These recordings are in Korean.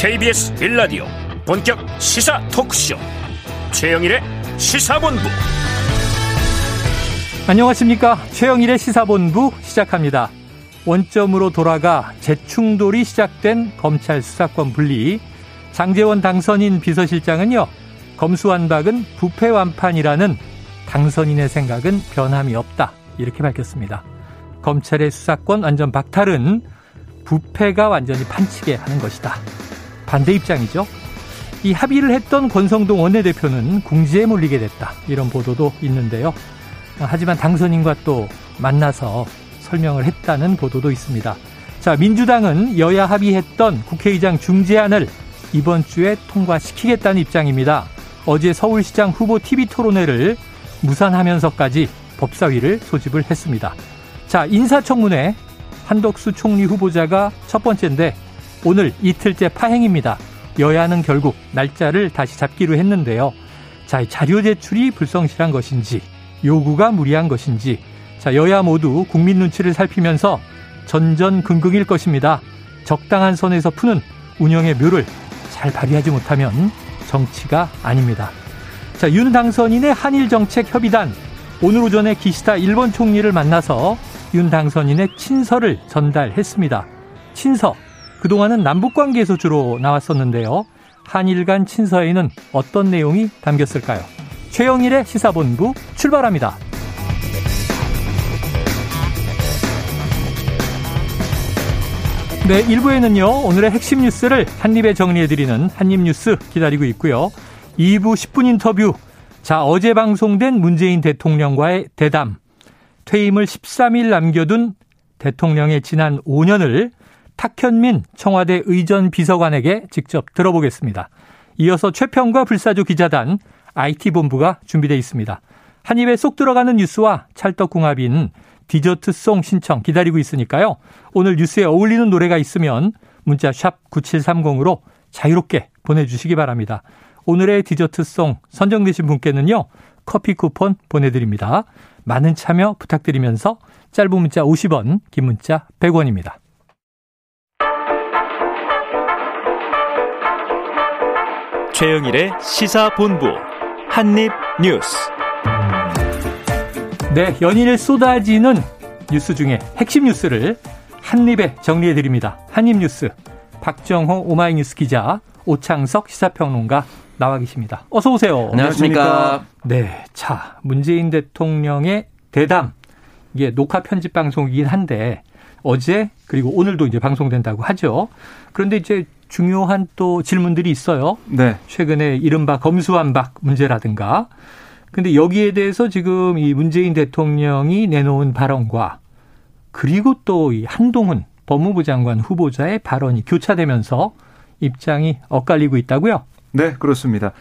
KBS 빌라디오 본격 시사 토크쇼. 최영일의 시사본부. 안녕하십니까? 최영일의 시사본부 시작합니다. 원점으로 돌아가 재충돌이 시작된 검찰 수사권 분리. 장재원 당선인 비서실장은요 검수완박은 부패완판이라는 당선인의 생각은 변함이 없다. 이렇게 밝혔습니다. 검찰의 수사권 완전 박탈은 부패가 완전히 판치게 하는 것이다. 반대 입장이죠. 이 합의를 했던 권성동 원내대표는 궁지에 몰리게 됐다. 이런 보도도 있는데요. 하지만 당선인과 또 만나서 설명을 했다는 보도도 있습니다. 자, 민주당은 여야 합의했던 국회의장 중재안을 이번 주에 통과시키겠다는 입장입니다. 어제 서울시장 후보 TV 토론회를 무산하면서까지 법사위를 소집을 했습니다. 자, 인사청문회 한덕수 총리 후보자가 첫 번째인데 오늘 이틀째 파행입니다. 여야는 결국 날짜를 다시 잡기로 했는데요. 자, 자료 제출이 불성실한 것인지 요구가 무리한 것인지 자, 여야 모두 국민 눈치를 살피면서 전전긍긍일 것입니다. 적당한 선에서 푸는 운영의 묘를 잘 발휘하지 못하면 정치가 아닙니다. 자, 윤 당선인의 한일 정책 협의단 오늘 오전에 기시다 일본 총리를 만나서 윤 당선인의 친서를 전달했습니다. 친서. 그동안은 남북 관계에서 주로 나왔었는데요. 한일 간 친서에는 어떤 내용이 담겼을까요? 최영일의 시사본부 출발합니다. 네, 1부에는요, 오늘의 핵심 뉴스를 한입에 정리해드리는 한입뉴스 기다리고 있고요. 2부 10분 인터뷰. 자, 어제 방송된 문재인 대통령과의 대담. 퇴임을 13일 남겨둔 대통령의 지난 5년을 탁현민 청와대 의전 비서관에게 직접 들어보겠습니다. 이어서 최평과 불사조 기자단 IT본부가 준비되어 있습니다. 한 입에 쏙 들어가는 뉴스와 찰떡궁합인 디저트송 신청 기다리고 있으니까요. 오늘 뉴스에 어울리는 노래가 있으면 문자 샵 9730으로 자유롭게 보내주시기 바랍니다. 오늘의 디저트송 선정되신 분께는요. 커피 쿠폰 보내드립니다. 많은 참여 부탁드리면서 짧은 문자 50원, 긴 문자 100원입니다. 최영일의 시사본부 한입뉴스. 네, 연일 쏟아지는 뉴스 중에 핵심 뉴스를 한입에 정리해 드립니다. 한입뉴스 박정호 오마이뉴스 기자 오창석 시사평론가 나와 계십니다. 어서 오세요. 안녕하십니까. 네. 자, 문재인 대통령의 대담. 이게 녹화 편집 방송이긴 한데 어제 그리고 오늘도 이제 방송된다고 하죠. 그런데 이제 중요한 또 질문들이 있어요. 네. 최근에 이른바 검수완박 문제라든가. 근데 여기에 대해서 지금 이 문재인 대통령이 내놓은 발언과 그리고 또 이 한동훈 법무부 장관 후보자의 발언이 교차되면서 입장이 엇갈리고 있다고요? 네, 그렇습니다.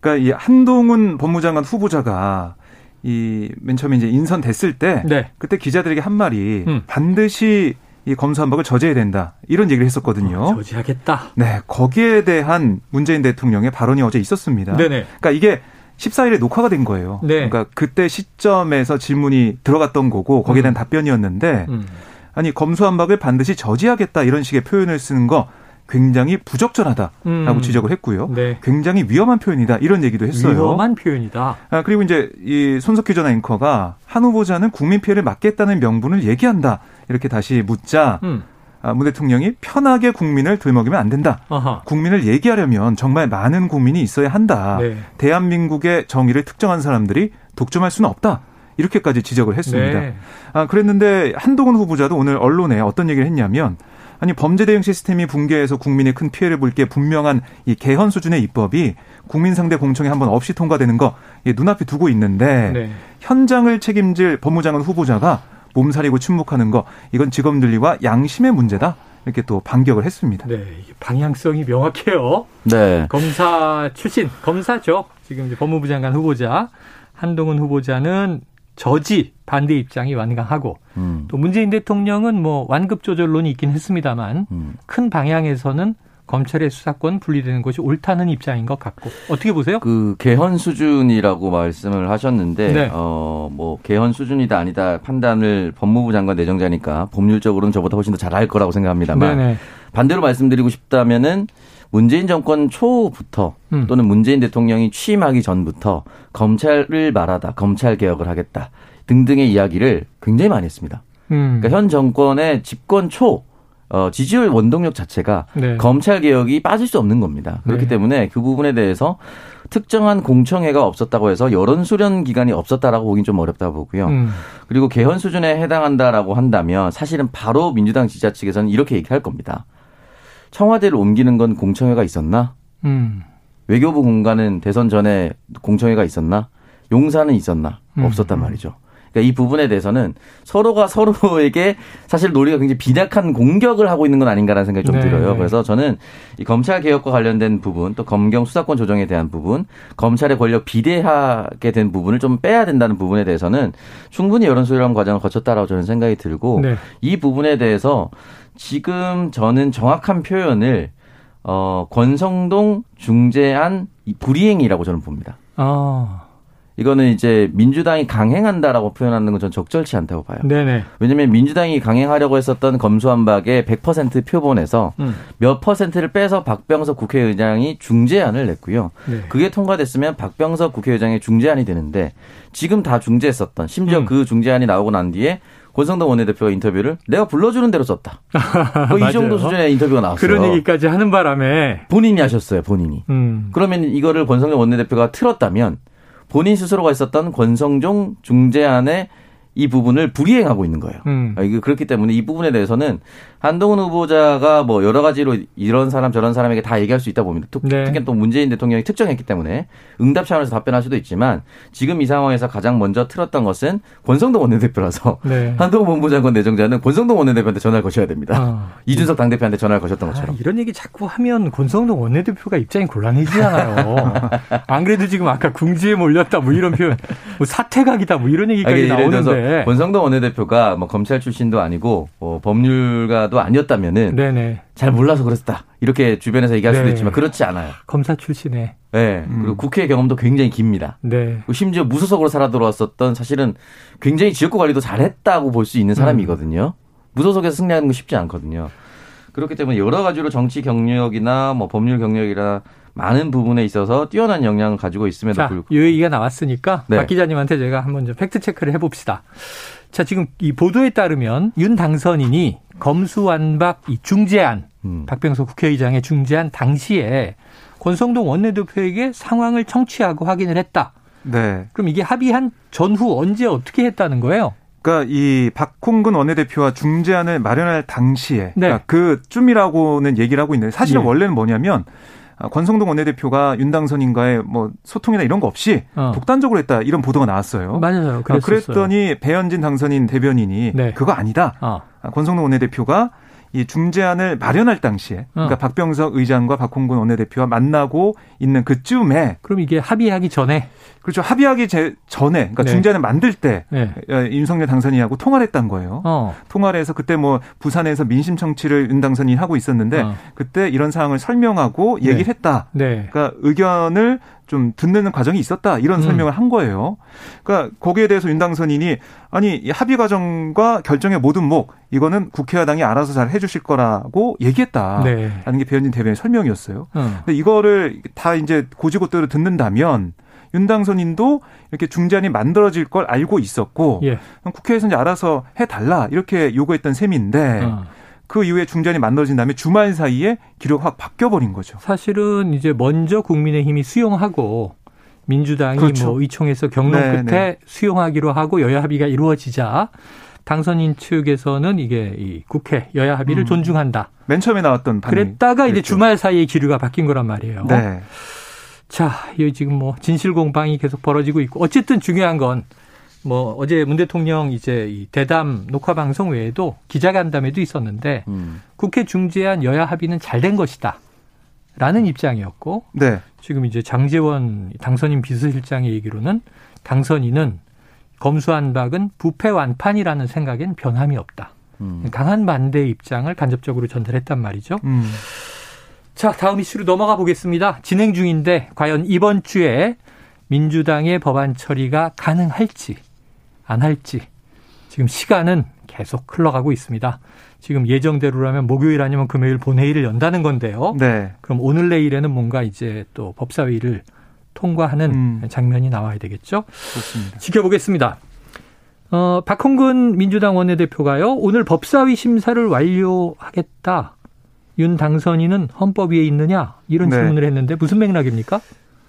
그러니까 이 한동훈 법무장관 후보자가 이 맨 처음에 이제 인선됐을 때 네. 그때 기자들에게 한 말이 음. 반드시 이 검수한박을 저지해야 된다 이런 얘기를 했었거든요. 어, 저지하겠다. 네, 거기에 대한 문재인 대통령의 발언이 어제 있었습니다. 네네. 그러니까 이게 14일에 녹화가 된 거예요. 네. 그러니까 그때 시점에서 질문이 들어갔던 거고 거기에 대한 음. 답변이었는데 음. 아니 검수한박을 반드시 저지하겠다 이런 식의 표현을 쓰는 거 굉장히 부적절하다라고 음. 지적을 했고요. 네. 굉장히 위험한 표현이다 이런 얘기도 했어요. 위험한 표현이다. 아, 그리고 이제 이 손석희 전 앵커가 한 후보자는 국민 피해를 막겠다는 명분을 얘기한다 이렇게 다시 묻자 음. 아, 문 대통령이 편하게 국민을 들먹이면 안 된다. 아하. 국민을 얘기하려면 정말 많은 국민이 있어야 한다. 네. 대한민국의 정의를 특정한 사람들이 독점할 수는 없다. 이렇게까지 지적을 했습니다. 네. 아, 그랬는데 한동훈 후보자도 오늘 언론에 어떤 얘기를 했냐면 아니 범죄 대응 시스템이 붕괴해서 국민의 큰 피해를 볼 게 분명한 이 개헌 수준의 입법이 국민 상대 공청회 한 번 없이 통과되는 거 예, 눈앞에 두고 있는데 네. 현장을 책임질 법무장관 후보자가 몸살이고 침묵하는 거 이건 직업 윤리와 양심의 문제다 이렇게 또 반격을 했습니다. 네. 이게 방향성이 명확해요. 네. 검사 출신, 검사죠. 지금 이제 법무부 장관 후보자. 한동훈 후보자는 저지 반대 입장이 완강하고 음. 또 문재인 대통령은 뭐 완급 조절론이 있긴 했습니다만 음. 큰 방향에서는 검찰의 수사권 분리되는 것이 옳다는 입장인 것 같고 어떻게 보세요? 그 개헌 수준이라고 말씀을 하셨는데 네. 어뭐 개헌 수준이다 아니다 판단을 법무부 장관 내정자니까 법률적으로는 저보다 훨씬 더잘알 거라고 생각합니다만 네네. 반대로 말씀드리고 싶다면은 문재인 정권 초부터 음. 또는 문재인 대통령이 취임하기 전부터 검찰을 말하다 검찰 개혁을 하겠다 등등의 이야기를 굉장히 많이 했습니다. 음. 그러니까 현 정권의 집권 초 어, 지지율 원동력 자체가 네. 검찰 개혁이 빠질 수 없는 겁니다. 그렇기 네. 때문에 그 부분에 대해서 특정한 공청회가 없었다고 해서 여론 수련 기간이 없었다라고 보긴 좀 어렵다 보고요. 음. 그리고 개헌 수준에 해당한다라고 한다면 사실은 바로 민주당 지지자 측에서는 이렇게 얘기할 겁니다. 청와대를 옮기는 건 공청회가 있었나? 음. 외교부 공간은 대선 전에 공청회가 있었나? 용사는 있었나? 음. 없었단 말이죠. 그러니까 이 부분에 대해서는 서로가 서로에게 사실 논리가 굉장히 빈약한 공격을 하고 있는 건 아닌가라는 생각이 좀 네, 들어요. 네. 그래서 저는 이 검찰 개혁과 관련된 부분 또 검경 수사권 조정에 대한 부분 검찰의 권력 비대하게 된 부분을 좀 빼야 된다는 부분에 대해서는 충분히 여론 수렴 과정을 거쳤다라고 저는 생각이 들고 네. 이 부분에 대해서 지금 저는 정확한 표현을 어 권성동 중재안 불이행이라고 저는 봅니다. 아. 이거는 이제 민주당이 강행한다라고 표현하는 건 전 적절치 않다고 봐요. 네네. 왜냐하면 민주당이 강행하려고 했었던 검수한박의 100% 표본에서 음. 몇 퍼센트를 빼서 박병석 국회의장이 중재안을 냈고요. 네. 그게 통과됐으면 박병석 국회의장의 중재안이 되는데 지금 다 중재했었던 심지어 음. 그 중재안이 나오고 난 뒤에 권성동 원내대표가 인터뷰를 내가 불러주는 대로 썼다. 뭐 이 정도 수준의 인터뷰가 나왔어요. 그런 얘기까지 하는 바람에 본인이 하셨어요. 본인이. 음. 그러면 이거를 권성동 원내대표가 틀었다면 본인 스스로가 있었던 권성종 중재안의 이 부분을 불이행하고 있는 거예요. 음. 아, 그렇기 때문에 이 부분에 대해서는 한동훈 후보자가 뭐 여러 가지로 이런 사람 저런 사람에게 다 얘기할 수 있다 봅니다. 네. 특히 또 문재인 대통령이 특정했기 때문에 응답 차원에서 답변할 수도 있지만 지금 이 상황에서 가장 먼저 틀었던 것은 권성동 원내대표라서 네. 한동훈 본부장관 내정자는 권성동 원내대표한테 전화를 거셔야 됩니다. 아. 이준석 당대표한테 전화를 거셨던 아, 것처럼. 이런 얘기 자꾸 하면 권성동 원내대표가 입장이 곤란해지잖아요. 안 그래도 지금 아까 궁지에 몰렸다 뭐 이런 표현, 뭐 사퇴각이다 뭐 이런 얘기까지 아니, 나오는데. 권성동 원내대표가 뭐 검찰 출신도 아니고 뭐 법률가 검사도 아니었다면은 네네. 잘 몰라서 그랬다 이렇게 주변에서 얘기할 수도 네. 있지만 그렇지 않아요. 검사 출신에. 네. 음. 그리고 국회 경험도 굉장히 깁니다. 네. 심지어 무소속으로 살아 들어왔었던 사실은 굉장히 지역구 관리도 잘했다고 볼 수 있는 사람이거든요. 음. 무소속에서 승리하는 거 쉽지 않거든요. 그렇기 때문에 여러 가지로 정치 경력이나 뭐 법률 경력이나 많은 부분에 있어서 뛰어난 역량을 가지고 있음에도 자, 불구하고. 이 얘기가 나왔으니까 네. 박 기자님한테 제가 한번 좀 팩트 체크를 해봅시다. 자, 지금 이 보도에 따르면 윤 당선인이 검수완박 이 중재안, 음. 박병석 국회의장의 중재안 당시에 권성동 원내대표에게 상황을 청취하고 확인을 했다. 네. 그럼 이게 합의한 전후 언제 어떻게 했다는 거예요? 그러니까 이 박홍근 원내대표와 중재안을 마련할 당시에 네. 그러니까 그 쯤이라고는 얘기를 하고 있는데 사실은 예. 원래는 뭐냐면 아, 권성동 원내대표가 윤당선인과의 뭐 소통이나 이런 거 없이 어. 독단적으로 했다 이런 보도가 나왔어요. 맞아요. 아, 그랬더니 배현진 당선인 대변인이 네. 그거 아니다. 어. 권성동 원내대표가 이 중재안을 마련할 당시에 그러니까 어. 박병석 의장과 박홍근 원내대표와 만나고 있는 그쯤에 그럼 이게 합의하기 전에 그렇죠 합의하기 제, 전에 그러니까 네. 중재안을 만들 때 네. 어, 윤석열 당선인하고 통화를 했단 거예요. 어. 통화를 해서 그때 뭐 부산에서 민심 청취를 윤 당선인이 하고 있었는데 어. 그때 이런 상황을 설명하고 네. 얘기를 했다. 네. 그러니까 의견을 좀 듣는 과정이 있었다 이런 음. 설명을 한 거예요. 그러니까 거기에 대해서 윤당선인이 아니 합의 과정과 결정의 모든 목 이거는 국회의당이 알아서 잘 해주실 거라고 얘기했다. 네. 라는 게 배현진 대변인 설명이었어요. 음. 근데 이거를 다 이제 고지고대로 듣는다면 윤당선인도 이렇게 중재안이 만들어질 걸 알고 있었고 예. 국회에서 이제 알아서 해달라 이렇게 요구했던 셈인데. 어. 그 이후에 중재안이 만들어진 다음에 주말 사이에 기록 확 바뀌어 버린 거죠. 사실은 이제 먼저 국민의힘이 수용하고 민주당이 그렇죠. 뭐 의총에서 경론 네, 끝에 네. 수용하기로 하고 여야 합의가 이루어지자 당선인 측에서는 이게 이 국회 여야 합의를 음. 존중한다. 맨 처음에 나왔던 그랬다가. 이제 주말 사이에 기류가 바뀐 거란 말이에요. 네. 자, 이 지금 뭐 진실 공방이 계속 벌어지고 있고 어쨌든 중요한 건 뭐 어제 문 대통령 이제 이 대담 녹화 방송 외에도 기자간담회도 있었는데 음. 국회 중재안 여야 합의는 잘 된 것이다. 라는 입장이었고 네. 지금 이제 장재원 당선인 비서실장의 얘기로는 당선인은 검수한 박은 부패 완판이라는 생각엔 변함이 없다. 음. 강한 반대 입장을 간접적으로 전달했단 말이죠. 음. 자, 다음 이슈로 넘어가 보겠습니다. 진행 중인데 과연 이번 주에 민주당의 법안 처리가 가능할지 안 할지 지금 시간은 계속 흘러가고 있습니다. 지금 예정대로라면 목요일 아니면 금요일 본회의를 연다는 건데요. 네. 그럼 오늘 내일에는 뭔가 이제 또 법사위를 통과하는 음. 장면이 나와야 되겠죠. 그렇습니다. 지켜보겠습니다. 어, 박홍근 민주당 원내대표가요. 오늘 법사위 심사를 완료하겠다. 윤 당선인은 헌법 위에 있느냐 이런 네. 질문을 했는데 무슨 맥락입니까?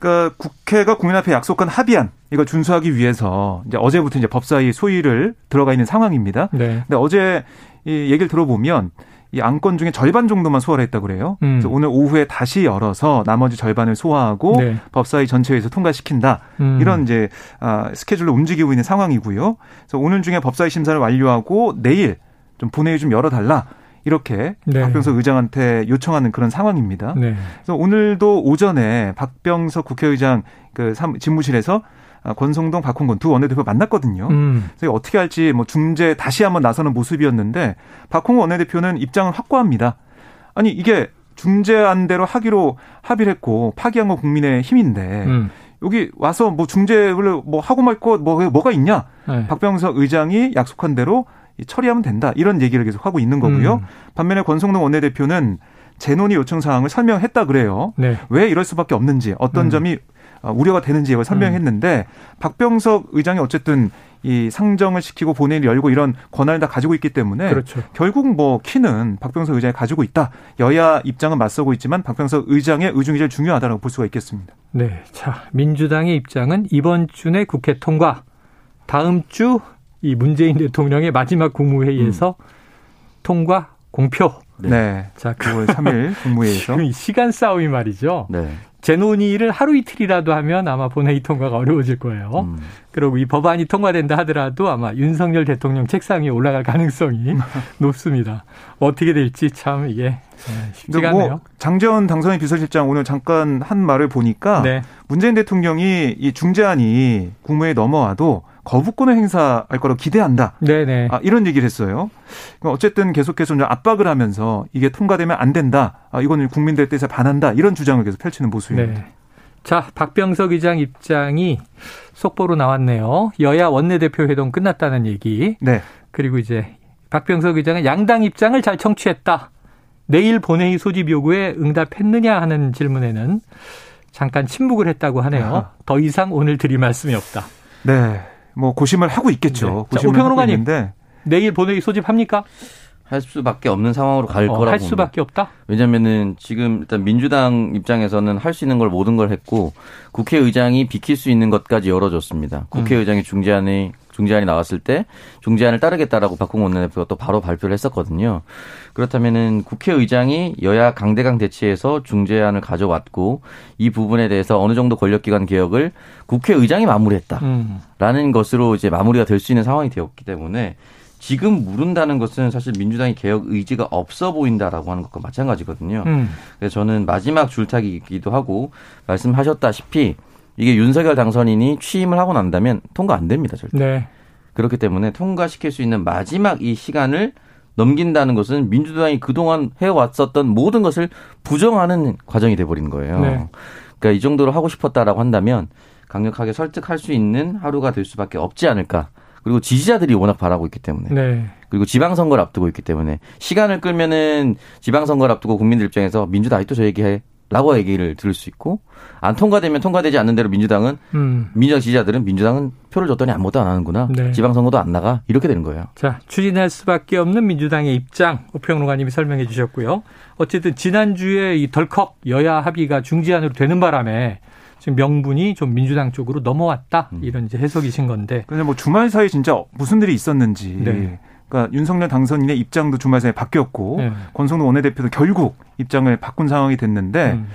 그러니까 국회가 국민 앞에 약속한 합의안 이걸 준수하기 위해서 이제 어제부터 이제 법사위 소위를 들어가 있는 상황입니다. 네. 근데 어제 이 얘기를 들어보면 이 안건 중에 절반 정도만 소화를 했다고 그래요. 음. 그래서 오늘 오후에 다시 열어서 나머지 절반을 소화하고 네. 법사위 전체에서 통과시킨다. 음. 이런 이제 아, 스케줄로 움직이고 있는 상황이고요. 그래서 오늘 중에 법사위 심사를 완료하고 내일 좀 본회의 좀 열어달라. 이렇게 네. 박병석 의장한테 요청하는 그런 상황입니다. 네. 그래서 오늘도 오전에 박병석 국회의장 그 집무실에서 아, 권성동, 박홍근 두 원내대표 만났거든요. 음. 그래서 어떻게 할지 뭐 중재 다시 한번 나서는 모습이었는데 박홍근 원내대표는 입장을 확고합니다. 아니 이게 중재안대로 하기로 합의를 했고 파기한 건 국민의 힘인데 음. 여기 와서 뭐 중재를 뭐 하고 말거뭐 뭐가 있냐? 네. 박병석 의장이 약속한 대로 처리하면 된다. 이런 얘기를 계속 하고 있는 거고요. 음. 반면에 권성동 원내대표는 재논의 요청 사항을 설명했다 그래요. 네. 왜 이럴 수밖에 없는지 어떤 음. 점이 어, 우려가 되는지 이걸 설명했는데 음. 박병석 의장이 어쨌든 이 상정을 시키고 본회의를 열고 이런 권한을 다 가지고 있기 때문에 그렇죠. 결국 뭐 키는 박병석 의장이 가지고 있다. 여야 입장은 맞서고 있지만 박병석 의장의 의중이 제일 중요하다고 볼 수가 있겠습니다. 네. 자, 민주당의 입장은 이번 주 내 국회 통과 다음 주 이 문재인 대통령의 마지막 국무회의에서 음. 통과 공표. 네. 자, 9월 3일 국무회의에서 시간 싸움이 말이죠. 네. 재논의를 하루 이틀이라도 하면 아마 본회의 통과가 어려워질 거예요. 음. 그리고 이 법안이 통과된다 하더라도 아마 윤석열 대통령 책상에 올라갈 가능성이 높습니다. 어떻게 될지 참 이게 네, 쉽지가 뭐 않네요. 장재원 당선인 비서실장 오늘 잠깐 한 말을 보니까 네. 문재인 대통령이 이 중재안이 국무회에 넘어와도 거부권을 행사할 거라고 기대한다. 네네. 아, 이런 얘기를 했어요. 어쨌든 계속해서 좀 압박을 하면서 이게 통과되면 안 된다. 아, 이거는 국민들 뜻에 반한다. 이런 주장을 계속 펼치는 모습입니다. 네. 자, 박병석 의장 입장이 속보로 나왔네요. 여야 원내대표 회동 끝났다는 얘기. 네. 그리고 이제 박병석 의장은 양당 입장을 잘 청취했다. 내일 본회의 소집 요구에 응답했느냐 하는 질문에는 잠깐 침묵을 했다고 하네요. 더 이상 오늘 드릴 말씀이 없다. 네. 뭐 고심을 하고 있겠죠. 네. 오평론가님 내일 본회의 소집합니까? 할 수밖에 없는 상황으로 갈 어, 거라고 할 수밖에 없다. 왜냐면은 지금 일단 민주당 입장에서는 할 수 있는 걸 모든 걸 했고 국회의장이 비킬 수 있는 것까지 열어줬습니다. 국회의장이 음. 중재안이 중재안이 나왔을 때 중재안을 따르겠다라고 박홍원 원내대표가 또 바로 발표를 했었거든요. 그렇다면은 국회의장이 여야 강대강 대치해서 중재안을 가져왔고 이 부분에 대해서 어느 정도 권력기관 개혁을 국회의장이 마무리했다라는 음. 것으로 이제 마무리가 될 수 있는 상황이 되었기 때문에 지금 물은다는 것은 사실 민주당이 개혁 의지가 없어 보인다라고 하는 것과 마찬가지거든요. 음. 그래서 저는 마지막 줄타기이기도 하고 말씀하셨다시피 이게 윤석열 당선인이 취임을 하고 난다면 통과 안 됩니다, 절대. 네. 그렇기 때문에 통과시킬 수 있는 마지막 이 시간을 넘긴다는 것은 민주당이 그동안 해왔었던 모든 것을 부정하는 과정이 돼버린 거예요. 네. 그러니까 이 정도로 하고 싶었다라고 한다면 강력하게 설득할 수 있는 하루가 될 수밖에 없지 않을까. 그리고 지지자들이 워낙 바라고 있기 때문에. 네. 그리고 지방선거를 앞두고 있기 때문에 시간을 끌면은 지방선거를 앞두고 국민들 입장에서 민주당이 또 저 얘기해. 라고 얘기를 들을 수 있고 안 통과되면 통과되지 않는 대로 민주당은 음. 민주당 지지자들은 민주당은 표를 줬더니 아무것도 안 하는구나 네. 지방선거도 안 나가 이렇게 되는 거예요. 자 추진할 수밖에 없는 민주당의 입장 오평론가님이 설명해 주셨고요. 어쨌든 지난 주에 이 덜컥 여야 합의가 중지안으로 되는 바람에 지금 명분이 좀 민주당 쪽으로 넘어왔다 음. 이런 이제 해석이신 건데. 근데 뭐 주말 사이 진짜 무슨 일이 있었는지. 네. 그러니까 윤석열 당선인의 입장도 주말 사이에 바뀌었고 네. 권성동 원내대표도 결국 입장을 바꾼 상황이 됐는데 음.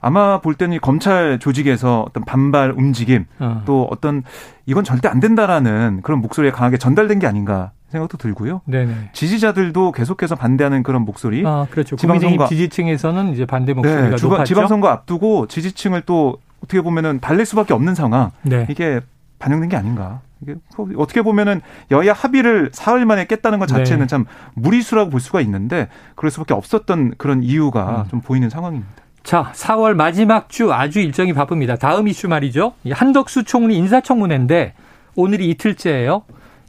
아마 볼 때는 검찰 조직에서 어떤 반발 움직임 어. 또 어떤 이건 절대 안 된다라는 그런 목소리가 강하게 전달된 게 아닌가 생각도 들고요. 네네. 지지자들도 계속해서 반대하는 그런 목소리. 아, 그렇죠. 지방선거 지지층에서는 이제 반대 목소리가 네, 높았죠. 지방선거 앞두고 지지층을 또 어떻게 보면은 달랠 수밖에 없는 상황. 네. 이게 반영된 게 아닌가. 이게 어떻게 보면은 여야 합의를 사흘 만에 깼다는 것 자체는 네. 참 무리수라고 볼 수가 있는데 그럴 수밖에 없었던 그런 이유가 음. 좀 보이는 상황입니다. 자, 4월 마지막 주 아주 일정이 바쁩니다. 다음 이슈 말이죠. 한덕수 총리 인사청문회인데 오늘이 이틀째예요.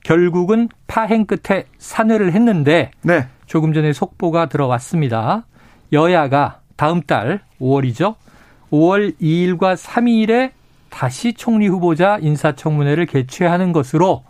결국은 파행 끝에 산회를 했는데 네. 조금 전에 속보가 들어왔습니다. 여야가 다음 달 5월이죠. 5월 2일과 3일에 다시 총리 후보자 인사청문회를 개최하는 것으로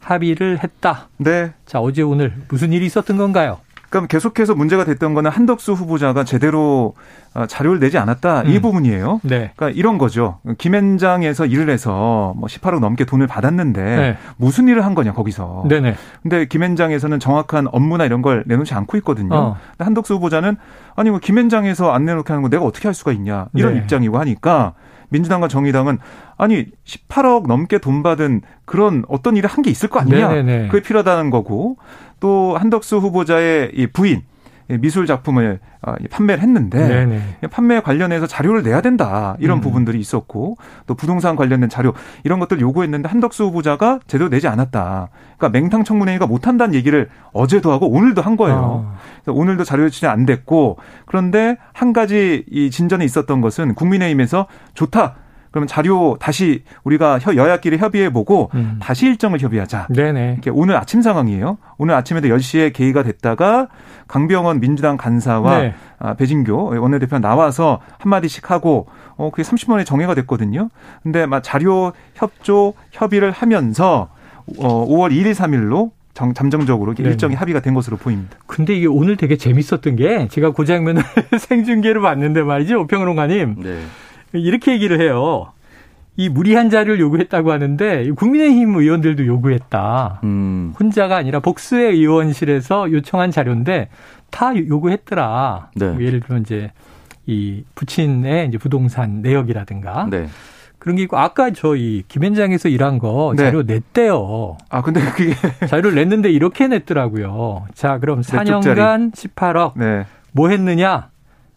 합의를 했다. 네. 자, 어제 오늘 무슨 일이 있었던 건가요? 그럼 계속해서 문제가 됐던 거는 한덕수 후보자가 제대로 어, 자료를 내지 않았다 이 음. 부분이에요. 네. 그러니까 이런 거죠. 김현장에서 일을 해서 뭐 18억 넘게 돈을 받았는데 네. 무슨 일을 한 거냐 거기서. 네네. 근데 김현장에서는 정확한 업무나 이런 걸 내놓지 않고 있거든요. 어. 근데 한덕수 후보자는 아니 뭐 김현장에서 안 내놓게 하는 거 내가 어떻게 할 수가 있냐 이런 네. 입장이고 하니까 민주당과 정의당은 아니 18억 넘게 돈 받은 그런 어떤 일을 한 게 있을 거 아니냐. 네네네. 그게 필요하다는 거고 또 한덕수 후보자의 이 부인 미술 작품을 어, 판매를 했는데 네네. 판매 관련해서 자료를 내야 된다 이런 음. 부분들이 있었고 또 부동산 관련된 자료 이런 것들 요구했는데 한덕수 후보자가 제대로 내지 않았다. 그러니까 맹탕 청문회가 못한다는 얘기를 어제도 하고 오늘도 한 거예요. 어. 그래서 오늘도 자료 제출이 안 됐고 그런데 한 가지 이 진전에 있었던 것은 국민의힘에서 좋다. 그러면 자료 다시 우리가 여야끼리 협의해 보고 음. 다시 일정을 협의하자. 네네. 이렇게 오늘 아침 상황이에요. 오늘 아침에도 10시에 개의가 됐다가 강병원 민주당 간사와 네. 아, 배진교 원내대표 나와서 한마디씩 하고 어 그게 30분 만에 정해가 됐거든요. 근데 막 자료 협조 협의를 하면서 어 5월 1일 3일로 정, 잠정적으로 네 일정이 합의가 된 것으로 보입니다. 근데 이게 오늘 되게 재밌었던 게 제가 그 장면을 생중계로 봤는데 말이죠. 오평론가님. 네. 이렇게 얘기를 해요. 이 무리한 자료를 요구했다고 하는데 국민의힘 의원들도 요구했다. 음. 혼자가 아니라 복수의 의원실에서 요청한 자료인데 다 요구했더라. 네. 뭐 예를 들면 이제 이 부친의 이제 부동산 내역이라든가 네. 그런 게 있고 아까 저희 김현장에서 일한 거 네. 자료 냈대요. 아 근데 그게 자료를 냈는데 이렇게 냈더라고요. 자 그럼 4년간 18억 뭐 했느냐?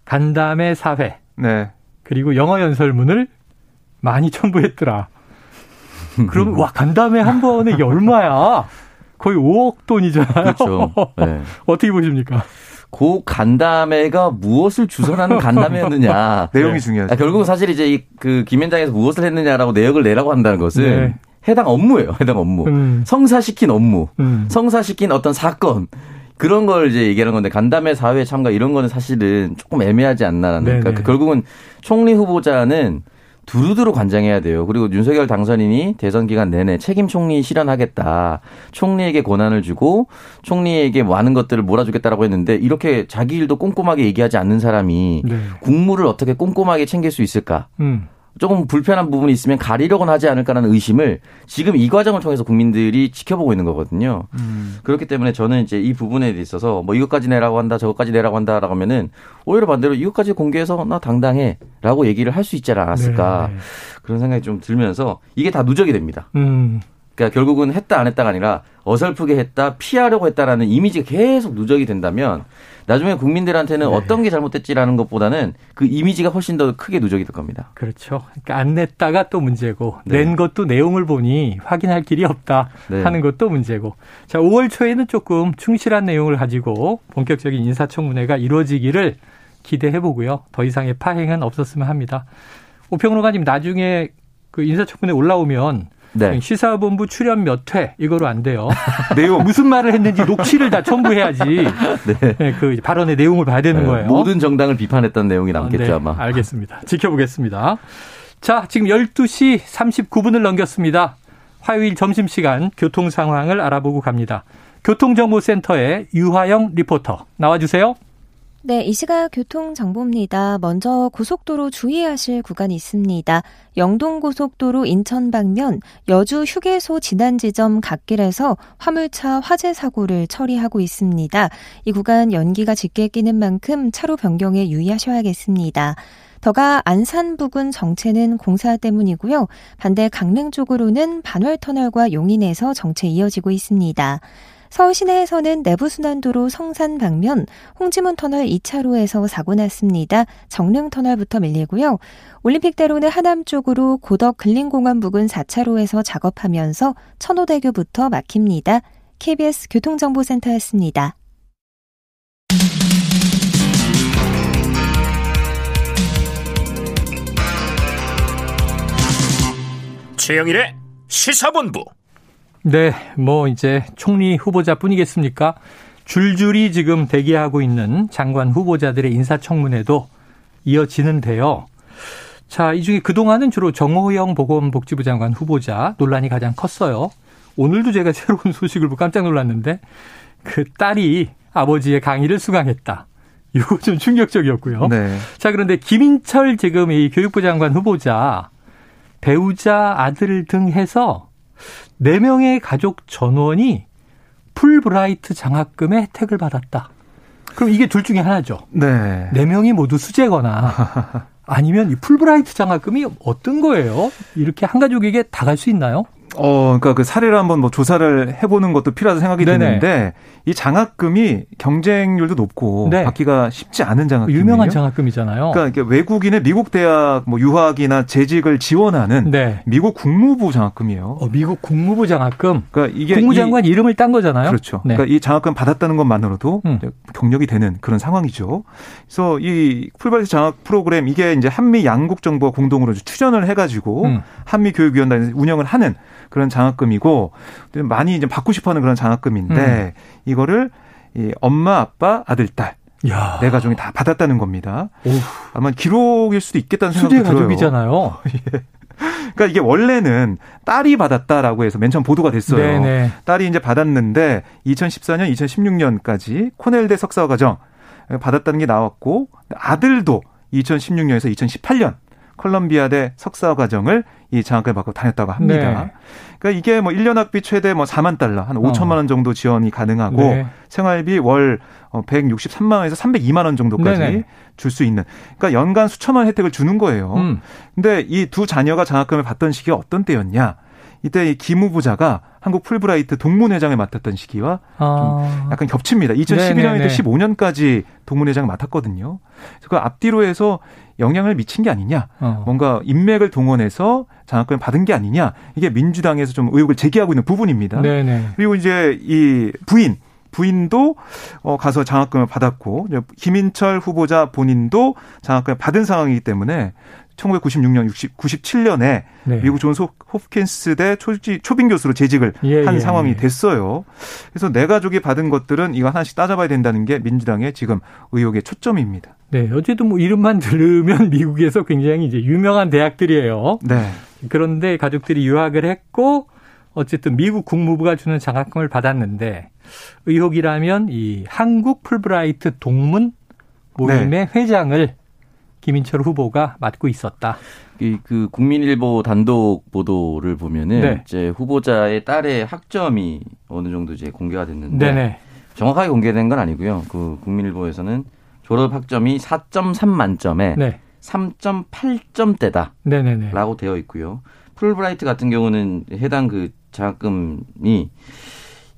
간담회 사회. 네. 그리고 영어 연설문을 많이 첨부했더라. 그럼 와 간담회 한 번에 이게 얼마야? 거의 5억 돈이잖아요. 그렇죠. 네. 어떻게 보십니까? 그 간담회가 무엇을 주선하는 간담회였느냐. 내용이 네. 중요하죠. 아, 결국은 사실 이제 그 김현장에서 무엇을 했느냐라고 내역을 내라고 한다는 것은 네. 해당 업무예요. 해당 업무. 음. 성사시킨 업무. 음. 성사시킨 어떤 사건. 그런 걸 이제 얘기하는 건데 간담회 사회 참가 이런 거는 사실은 조금 애매하지 않나라는 그러니까 결국은 총리 후보자는 두루두루 관장해야 돼요. 그리고 윤석열 당선인이 대선 기간 내내 책임 총리 실현하겠다. 총리에게 권한을 주고 총리에게 많은 것들을 몰아주겠다라고 했는데 이렇게 자기 일도 꼼꼼하게 얘기하지 않는 사람이 네. 국무를 어떻게 꼼꼼하게 챙길 수 있을까? 음. 조금 불편한 부분이 있으면 가리려고는 하지 않을까라는 의심을 지금 이 과정을 통해서 국민들이 지켜보고 있는 거거든요. 음. 그렇기 때문에 저는 이제 이 부분에 있어서 뭐 이것까지 내라고 한다, 저것까지 내라고 한다라고 하면은 오히려 반대로 이것까지 공개해서 나 당당해라고 얘기를 할 수 있지 않았을까 네. 그런 생각이 좀 들면서 이게 다 누적이 됩니다. 음. 그러니까 결국은 했다 안 했다가 아니라 어설프게 했다 피하려고 했다라는 이미지가 계속 누적이 된다면 나중에 국민들한테는 네. 어떤 게 잘못됐지라는 것보다는 그 이미지가 훨씬 더 크게 누적이 될 겁니다. 그렇죠. 그러니까 안 냈다가 또 문제고 네. 낸 것도 내용을 보니 확인할 길이 없다 네. 하는 것도 문제고. 자, 5월 초에는 조금 충실한 내용을 가지고 본격적인 인사청문회가 이루어지기를 기대해 보고요. 더 이상의 파행은 없었으면 합니다. 오평론가님 나중에 그 인사청문회 올라오면 네. 시사본부 출연 몇 회 이거로 안 돼요. 내용 무슨 말을 했는지 녹취를 다 첨부해야지. 네. 네. 그 발언의 내용을 봐야 되는 네. 거예요. 모든 정당을 비판했던 내용이 남겠죠 아, 네. 아마. 알겠습니다. 지켜보겠습니다. 자, 지금 12시 39분을 넘겼습니다. 화요일 점심시간 교통 상황을 알아보고 갑니다. 교통정보센터의 유화영 리포터 나와주세요. 네, 이 시각 교통 정보입니다. 먼저 고속도로 주의하실 구간이 있습니다. 영동고속도로 인천 방면 여주 휴게소 지난 지점 갓길에서 화물차 화재 사고를 처리하고 있습니다. 이 구간 연기가 짙게 끼는 만큼 차로 변경에 유의하셔야겠습니다. 더가 안산 부근 정체는 공사 때문이고요. 반대 강릉 쪽으로는 반월터널과 용인에서 정체 이어지고 있습니다. 서울 시내에서는 내부순환도로 성산 방면 홍지문 터널 2차로에서 사고 났습니다. 정릉 터널부터 밀리고요. 올림픽대로는 하남 쪽으로 고덕 근린공원 부근 4차로에서 작업하면서 천호대교부터 막힙니다. KBS 교통정보센터였습니다. 최영일의 시사본부 네, 뭐 이제 총리 후보자뿐이겠습니까? 줄줄이 지금 대기하고 있는 장관 후보자들의 인사청문회도 이어지는데요. 자, 이 중에 그동안은 주로 정호영 보건복지부 장관 후보자 논란이 가장 컸어요. 오늘도 제가 새로운 소식을 보고 깜짝 놀랐는데 그 딸이 아버지의 강의를 수강했다. 이거 좀 충격적이었고요. 네. 자, 그런데 김인철 지금 이 교육부 장관 후보자 배우자 아들 등 해서 4명의 가족 전원이 풀브라이트 장학금의 혜택을 받았다. 그럼 이게 둘 중에 하나죠. 네. 4명이 모두 수재거나 아니면 이 풀브라이트 장학금이 어떤 거예요? 이렇게 한 가족에게 다 갈 수 있나요? 어, 그러니까 그 사례를 한번 뭐 조사를 해보는 것도 필요하다 생각이 네네. 드는데 이 장학금이 경쟁률도 높고 네. 받기가 쉽지 않은 장학금이에요. 유명한 장학금이잖아요. 그러니까 외국인의 미국 대학 뭐 유학이나 재직을 지원하는 네. 미국 국무부 장학금이에요. 어, 미국 국무부 장학금. 그러니까 이게 국무장관 이, 이름을 딴 거잖아요. 그렇죠. 네. 그러니까 이 장학금 받았다는 것만으로도 음. 경력이 되는 그런 상황이죠. 그래서 이 풀바이트 장학 프로그램 이게 이제 한미 양국 정부가 공동으로 추전을 해가지고 음. 한미 교육위원단이 운영을 하는 그런 장학금이고 많이 이제 받고 싶어하는 그런 장학금인데 음. 이거를 이 엄마, 아빠, 아들, 딸 야. 네 가족이 다 받았다는 겁니다. 오우. 아마 기록일 수도 있겠다는 생각도 들어요. 가족이잖아요. 예. 그러니까 이게 원래는 딸이 받았다라고 해서 맨 처음 보도가 됐어요. 네네. 딸이 이제 받았는데 2014년, 2016년까지 코넬대 석사 과정 받았다는 게 나왔고 아들도 2016년에서 2018년 컬럼비아대 석사 과정을 이 장학금을 받고 다녔다고 합니다. 네. 그러니까 이게 뭐 1년 학비 최대 뭐 4만 달러, 한 5천만 원 정도 지원이 가능하고 네. 생활비 월 163만 어, 원에서 302만 원 정도까지 줄 수 있는. 그러니까 연간 수천만 원 혜택을 주는 거예요. 음. 근데 이 두 자녀가 장학금을 받던 시기가 어떤 때였냐? 이때 이 김 후보자가 한국 풀브라이트 동문회장을 맡았던 시기와 아. 좀 약간 겹칩니다. 2011년에서 15년까지 동문회장을 맡았거든요. 그래서 그 앞뒤로 해서 영향을 미친 게 아니냐, 어. 뭔가 인맥을 동원해서 장학금을 받은 게 아니냐, 이게 민주당에서 좀 의혹을 제기하고 있는 부분입니다. 네네. 그리고 이제 이 부인, 부인도 어 가서 장학금을 받았고 김인철 후보자 본인도 장학금을 받은 상황이기 때문에 1996년, 60, 97년에 네. 미국 존스 호프킨스대 초빙 교수로 재직을 예, 한 예, 상황이 예. 됐어요. 그래서 내 가족이 받은 것들은 이거 하나씩 따져봐야 된다는 게 민주당의 지금 의혹의 초점입니다. 네, 어쨌든 뭐 이름만 들으면 미국에서 굉장히 이제 유명한 대학들이에요. 네. 그런데 가족들이 유학을 했고 어쨌든 미국 국무부가 주는 장학금을 받았는데 의혹이라면 이 한국 풀브라이트 동문 모임의 네. 회장을 김인철 후보가 맡고 있었다. 이그 국민일보 단독 보도를 보면은 네. 이제 후보자의 딸의 학점이 어느 정도 이제 공개가 됐는데 네네. 정확하게 공개된 건 아니고요. 그 국민일보에서는 졸업 학점이 4.3 만점에 네. 3.8점대다. 네네네.라고 되어 있고요. 풀브라이트 같은 경우는 해당 그 장학금이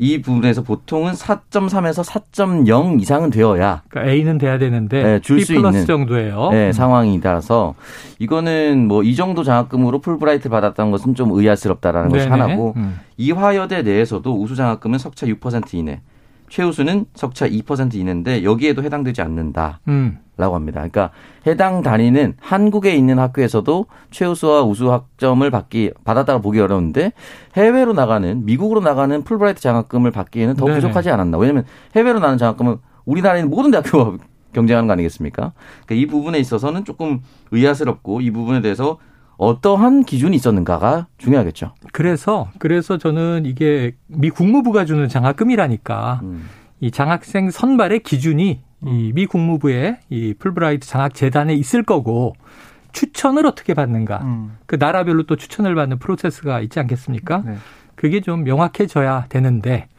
이 부분에서 보통은 4.3에서 4.0 이상은 되어야 그러니까 A는 돼야 되는데 네, 줄수 있는 정도예요. 네, 음. 상황이라서 이거는 뭐 이 정도 장학금으로 풀브라이트 받았다는 것은 좀 의아스럽다라는 네네. 것이 하나고 음. 이화여대 내에서도 우수 장학금은 석차 6% 이내, 최우수는 석차 2% 이내인데 여기에도 해당되지 않는다. 음. 라고 합니다. 그러니까 해당 단위는 한국에 있는 학교에서도 최우수와 우수 학점을 받기 받았다고 보기 어려운데 해외로 나가는 미국으로 나가는 풀브라이트 장학금을 받기에는 더 네네. 부족하지 않았나. 왜냐하면 해외로 나는 장학금은 우리나라에 있는 모든 대학교가 경쟁하는 거 아니겠습니까? 그러니까 이 부분에 있어서는 조금 의아스럽고 이 부분에 대해서 어떠한 기준이 있었는가가 중요하겠죠. 그래서 그래서 저는 이게 미 국무부가 주는 장학금이라니까 음. 이 장학생 선발의 기준이 이 미 국무부의 이 풀브라이트 장학 재단에 있을 거고 추천을 어떻게 받는가. 음. 그 나라별로 또 추천을 받는 프로세스가 있지 않겠습니까? 네. 그게 좀 명확해져야 되는데,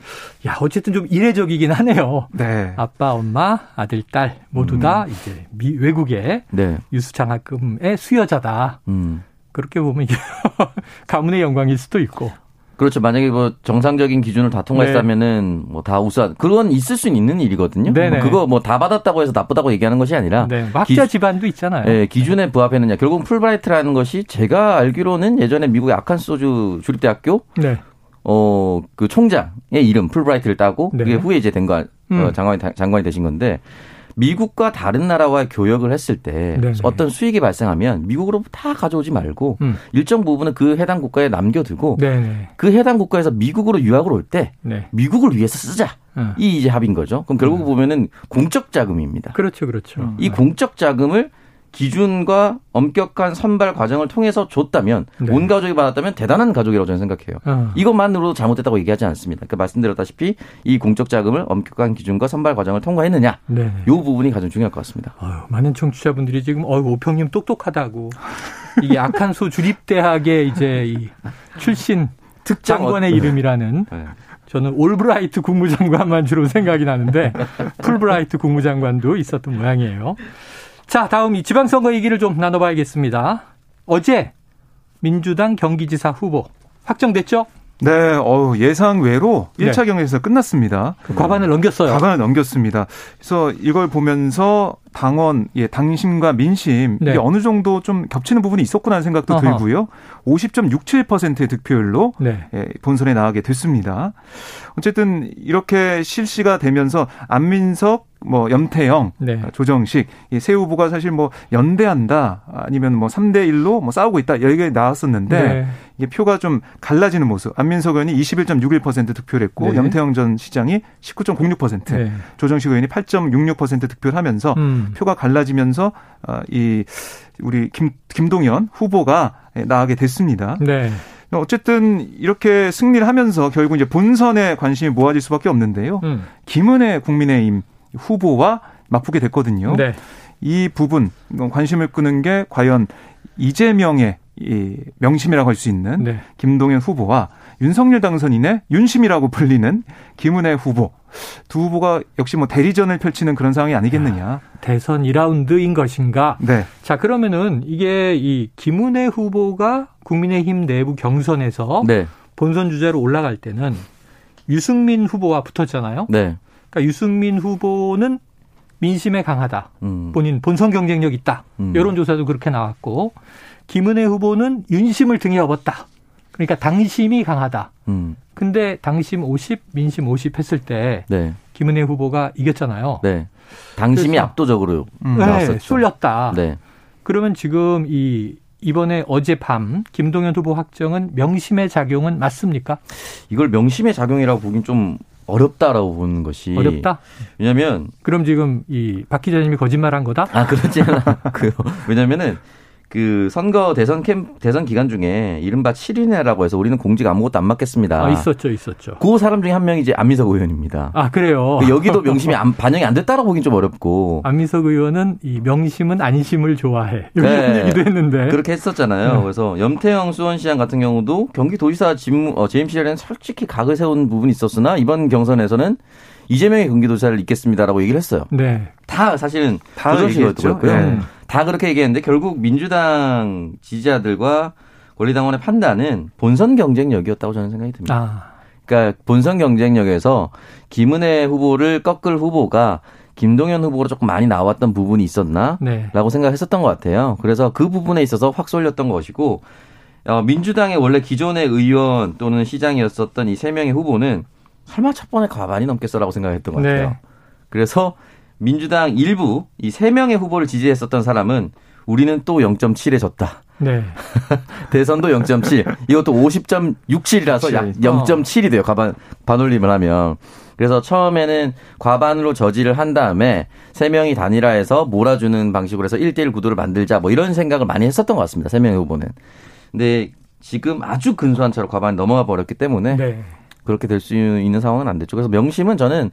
야, 어쨌든 좀 이례적이긴 하네요. 네. 아빠, 엄마, 아들, 딸 모두 다 음. 이제 미, 외국의 네. 유수 장학금의 수여자다. 음. 그렇게 보면 이게 가문의 영광일 수도 있고. 그렇죠. 만약에 뭐 정상적인 기준을 다 통과했다면은 네. 뭐 다 우수한 그건 있을 수 있는 일이거든요. 뭐 그거 뭐 다 받았다고 해서 나쁘다고 얘기하는 것이 아니라 네. 학자 집안도 있잖아요. 네, 기준에 부합했느냐. 결국 풀브라이트라는 것이 제가 알기로는 예전에 미국의 아칸소주 주립대학교 네. 어, 그 총장의 이름 풀브라이트를 따고 네. 그게 후에 이제 된거 어, 음. 장관이 장관이 되신 건데 미국과 다른 나라와 교역을 했을 때 네네. 어떤 수익이 발생하면 미국으로 다 가져오지 말고 음. 일정 부분은 그 해당 국가에 남겨두고 네네. 그 해당 국가에서 미국으로 유학을 올때 네. 미국을 위해서 쓰자. 어. 이 이제 합인 거죠. 그럼 결국 음. 보면은 공적 자금입니다. 그렇죠, 그렇죠. 이 공적 자금을 기준과 엄격한 선발 과정을 통해서 줬다면 네. 온 가족이 받았다면 대단한 가족이라고 저는 생각해요. 어. 이것만으로도 잘못됐다고 얘기하지 않습니다. 그 말씀드렸다시피 이 공적 자금을 엄격한 기준과 선발 과정을 통과했느냐, 네. 이 부분이 가장 중요할 것 같습니다. 아유, 많은 청취자분들이 지금 어 오평님 똑똑하다고 이게 아칸소 주립대학의 이제 이 출신 특장관의 이름이라는 네. 저는 올브라이트 국무장관만 주로 생각이 나는데 풀브라이트 국무장관도 있었던 모양이에요. 자, 다음 이 지방선거 얘기를 좀 나눠봐야겠습니다. 어제 민주당 경기지사 후보 확정됐죠? 네, 어, 예상 외로 1차 네. 경선에서 끝났습니다. 그 과반을 넘겼어요. 과반을 넘겼습니다. 그래서 이걸 보면서 당원, 예, 당심과 민심 네. 이게 어느 정도 좀 겹치는 부분이 있었구나 생각도 어허. 들고요. 50.67%의 득표율로 네. 예, 본선에 나가게 됐습니다. 어쨌든 이렇게 실시가 되면서 안민석 뭐 염태영, 네. 조정식 이세 후보가 사실 뭐 연대한다 아니면 뭐 3대 1로 뭐 싸우고 있다 여기 나왔었는데 네. 이게 표가 좀 갈라지는 모습. 안민석 의원이 21.61% 득표를 했고 네. 염태영 전 시장이 19.06%, 네. 조정식 의원이 8.66% 득표를 하면서 음. 표가 갈라지면서 어, 이 우리 김 김동연 후보가 나가게 됐습니다. 네. 어쨌든 이렇게 승리를 하면서 결국 이제 본선에 관심이 모아질 수밖에 없는데요. 음. 김은혜 국민의힘 후보와 맞붙게 됐거든요. 네. 이 부분 관심을 끄는 게 과연 이재명의 이 명심이라고 할 수 있는 네. 김동연 후보와 윤석열 당선인의 윤심이라고 불리는 김은혜 후보 두 후보가 역시 뭐 대리전을 펼치는 그런 상황이 아니겠느냐. 야, 대선 2라운드인 것인가? 네. 자 그러면은 이게 이 김은혜 후보가 국민의힘 내부 경선에서 네. 본선 주자로 올라갈 때는 유승민 후보와 붙었잖아요. 네. 그러니까 유승민 후보는 민심에 강하다. 음. 본인 본선 경쟁력 있다. 음. 여론조사도 그렇게 나왔고 김은혜 후보는 윤심을 등에 업었다. 그러니까 당심이 강하다. 음. 근데 당심 50, 민심 50 했을 때 네. 김은혜 후보가 이겼잖아요. 네. 당심이 압도적으로 음. 네, 쏠렸다. 네. 그러면 지금 이 이번에 어젯밤 김동연 후보 확정은 명심의 작용은 맞습니까? 이걸 명심의 작용이라고 보긴 좀 어렵다라고 보는 것이 어렵다. 왜냐하면 그럼 지금 이 박 기자님이 거짓말한 거다? 아 그렇지 않아요. 왜냐면은 그 선거 대선 캠 대선 기간 중에 이른바 7인회라고 해서 우리는 공직 아무것도 안 맡겠습니다. 아, 있었죠, 있었죠. 그 사람 중에 한 명이 이제 안민석 의원입니다. 아 그래요. 그 여기도 명심이 안, 반영이 안 됐다라고 보긴 좀 어렵고. 안민석 의원은 이 명심은 안심을 좋아해 이런 네. 얘기도 했는데 그렇게 했었잖아요. 네. 그래서 염태영 수원시장 같은 경우도 경기도지사 직무 어, 재임 시절에는 솔직히 각을 세운 부분이 있었으나 이번 경선에서는 이재명의 경기도지사를 잇겠습니다라고 얘기를 했어요. 네. 다 사실은 다 얘기했죠. 네. 다 그렇게 얘기했는데 결국 민주당 지지자들과 권리당원의 판단은 본선 경쟁력이었다고 저는 생각이 듭니다. 아. 그러니까 본선 경쟁력에서 김은혜 후보를 꺾을 후보가 김동연 후보로 조금 많이 나왔던 부분이 있었나라고 네. 생각했었던 것 같아요. 그래서 그 부분에 있어서 확 쏠렸던 것이고 어, 민주당의 원래 기존의 의원 또는 시장이었었던 이 세 명의 후보는 설마 첫 번에 가만히 넘겠어라고 생각했던 것 같아요. 네. 그래서 민주당 일부 이 세 명의 후보를 지지했었던 사람은 우리는 또 0.7에 졌다. 네. 대선도 0.7. 이것도 50.67이라서 약 0.7이 돼요. 가반 반올림을 하면. 그래서 처음에는 과반으로 저지를 한 다음에 세 명이 단일화해서 몰아주는 방식으로 해서 1대1 구도를 만들자 뭐 이런 생각을 많이 했었던 것 같습니다. 세 명의 후보는. 근데 지금 아주 근소한 차로 과반이 넘어가 버렸기 때문에 네. 그렇게 될 수 있는 상황은 안 됐죠. 그래서 명심은 저는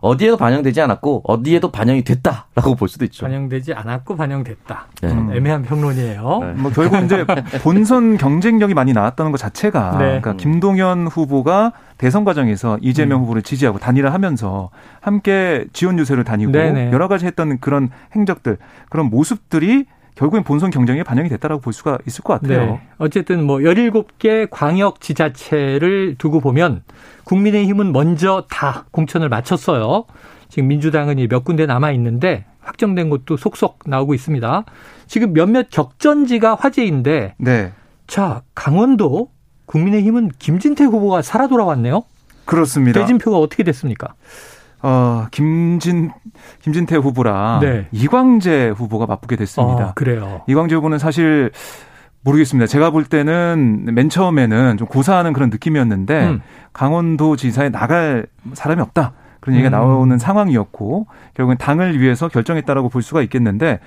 어디에도 반영되지 않았고 어디에도 반영이 됐다라고 볼 수도 있죠. 반영되지 않았고 반영됐다. 네. 음, 애매한 평론이에요. 네. 뭐 결국 이제 본선 경쟁력이 많이 나왔다는 것 자체가 네. 그러니까 김동연 후보가 대선 과정에서 이재명 음. 후보를 지지하고 단일화하면서 함께 지원 유세를 다니고 네네. 여러 가지 했던 그런 행적들 그런 모습들이 결국엔 본선 경쟁에 반영이 됐다라고 볼 수가 있을 것 같아요. 네. 어쨌든 뭐 17개 광역 지자체를 두고 보면 국민의힘은 먼저 다 공천을 마쳤어요. 지금 민주당은 몇 군데 남아 있는데 확정된 것도 속속 나오고 있습니다. 지금 몇몇 격전지가 화제인데 네. 자, 강원도 국민의힘은 김진태 후보가 살아 돌아왔네요. 그렇습니다. 대진표가 어떻게 됐습니까? 어, 김진, 김진태 후보랑 네. 이광재 후보가 맞붙게 됐습니다. 아, 그래요. 이광재 후보는 사실 모르겠습니다. 제가 볼 때는 맨 처음에는 좀 고사하는 그런 느낌이었는데 음. 강원도 지사에 나갈 사람이 없다. 그런 얘기가 음. 나오는 상황이었고 결국은 당을 위해서 결정했다라고 볼 수가 있겠는데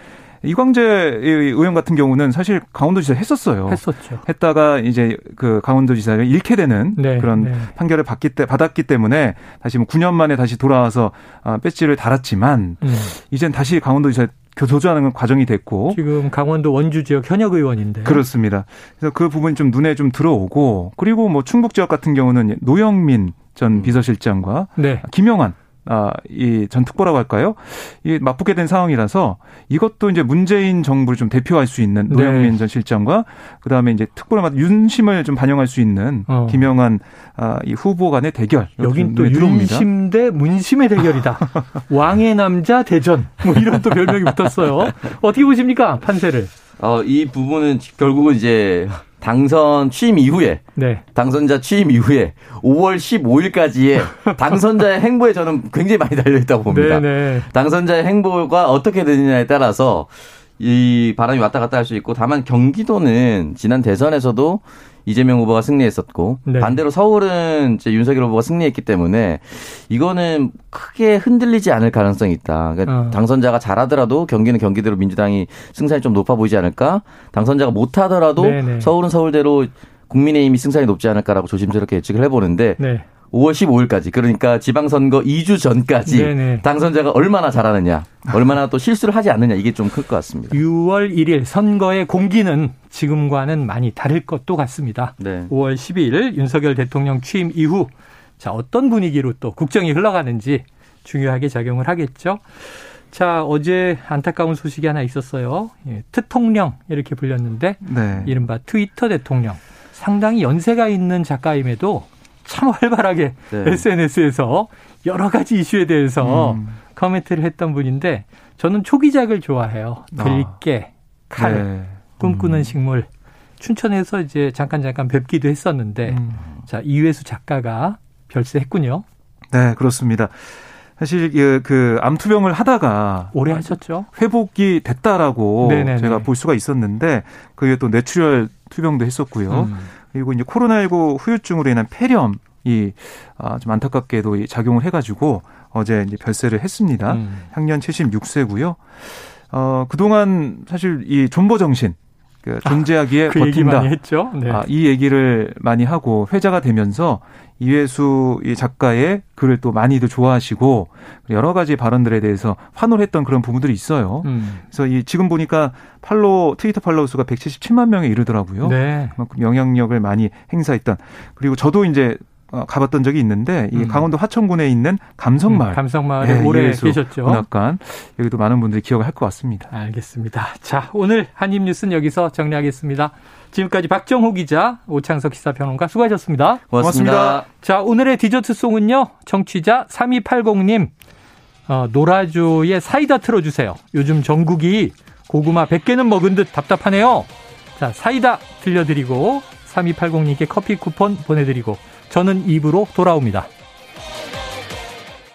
이광재 의원 같은 경우는 사실 강원도지사 했었어요. 했었죠. 했다가 이제 그 강원도지사를 잃게 되는 네, 그런 네. 판결을 받기 때 받았기 때문에 다시 뭐 9년 만에 다시 돌아와서 아, 배지를 달았지만 음. 이젠 다시 강원도지사 도주하는 과정이 됐고 지금 강원도 원주 지역 현역 의원인데 그렇습니다. 그래서 그 부분이 좀 눈에 좀 들어오고 그리고 뭐 충북 지역 같은 경우는 노영민 전 음. 비서실장과 네. 김영환 아, 이 전 특보라고 할까요? 이 맞붙게 된 상황이라서 이것도 이제 문재인 정부를 좀 대표할 수 있는 네. 노영민 네. 전 실장과 그 다음에 이제 특보를 맡은 윤심을 좀 반영할 수 있는 어. 김영한 아, 이 후보 간의 대결. 여긴 또 윤심 대 문심의 대결이다. 왕의 남자 대전. 뭐 이런 또 별명이 붙었어요. 어떻게 보십니까? 판세를. 어, 이 부분은 결국은 이제 당선 취임 이후에 네. 당선자 취임 이후에 5월 15일까지의 당선자의 행보에 저는 굉장히 많이 달려 있다고 봅니다. 네네. 네. 당선자의 행보가 어떻게 되느냐에 따라서 이 바람이 왔다 갔다 할 수 있고 다만 경기도는 지난 대선에서도 이재명 후보가 승리했었고 네. 반대로 서울은 이제 윤석열 후보가 승리했기 때문에 이거는 크게 흔들리지 않을 가능성이 있다. 그러니까 어. 당선자가 잘하더라도 경기는 경기대로 민주당이 승산이 좀 높아 보이지 않을까? 당선자가 못하더라도 네네. 서울은 서울대로 국민의힘이 승산이 높지 않을까라고 조심스럽게 예측을 해보는데 네. 5월 15일까지 그러니까 지방선거 2주 전까지 네네. 당선자가 얼마나 잘하느냐 얼마나 또 실수를 하지 않느냐 이게 좀 클 것 같습니다. 6월 1일 선거의 공기는 지금과는 많이 다를 것도 같습니다. 네. 5월 12일 윤석열 대통령 취임 이후 자 어떤 분위기로 또 국정이 흘러가는지 중요하게 작용을 하겠죠. 자 어제 안타까운 소식이 하나 있었어요. 예, 트통령 이렇게 불렸는데 네. 이른바 트위터 대통령 상당히 연세가 있는 작가임에도 참 활발하게 네. SNS에서 여러 가지 이슈에 대해서 음. 코멘트를 했던 분인데 저는 초기작을 좋아해요. 들깨, 아. 칼, 네. 꿈꾸는 음. 식물. 춘천에서 이제 잠깐 잠깐 뵙기도 했었는데 음. 자 이회수 작가가 별세했군요. 네 그렇습니다. 사실 그, 그 암투병을 하다가 오래 하셨죠. 회복이 됐다라고 네네네. 제가 볼 수가 있었는데 그게 또 뇌출혈 투병도 했었고요. 음. 그리고 이제 코로나19 후유증으로 인한 폐렴이 아, 좀 안타깝게도 작용을 해가지고 어제 이제 별세를 했습니다. 음. 향년 76세고요. 어, 그동안 사실 이 존버 정신, 그 아, 존재하기에 아, 그 버틴다. 네. 아, 이 얘기를 많이 하고 회자가 되면서 이회수 이 작가의 글을 또 많이들 좋아하시고 여러 가지 발언들에 대해서 환호를 했던 그런 부분들이 있어요. 음. 그래서 이 지금 보니까 팔로 트위터 팔로우 수가 177만 명에 이르더라고요. 네. 그만큼 영향력을 많이 행사했던 그리고 저도 이제 어, 가봤던 적이 있는데 이 음. 강원도 화천군에 있는 감성마을, 음, 감성마을에 네, 오래 계셨죠. 문학관 여기도 많은 분들이 기억을 할 것 같습니다. 알겠습니다. 자 오늘 한입 뉴스는 여기서 정리하겠습니다. 지금까지 박정호 기자, 오창석 기사평론가 수고하셨습니다. 고맙습니다. 고맙습니다. 자 오늘의 디저트송은요 청취자 3280님 어, 노라조의 사이다 틀어주세요. 요즘 전국이 고구마 100개는 먹은 듯 답답하네요. 자 사이다 들려드리고 3280님께 커피 쿠폰 보내드리고 저는 입으로 돌아옵니다.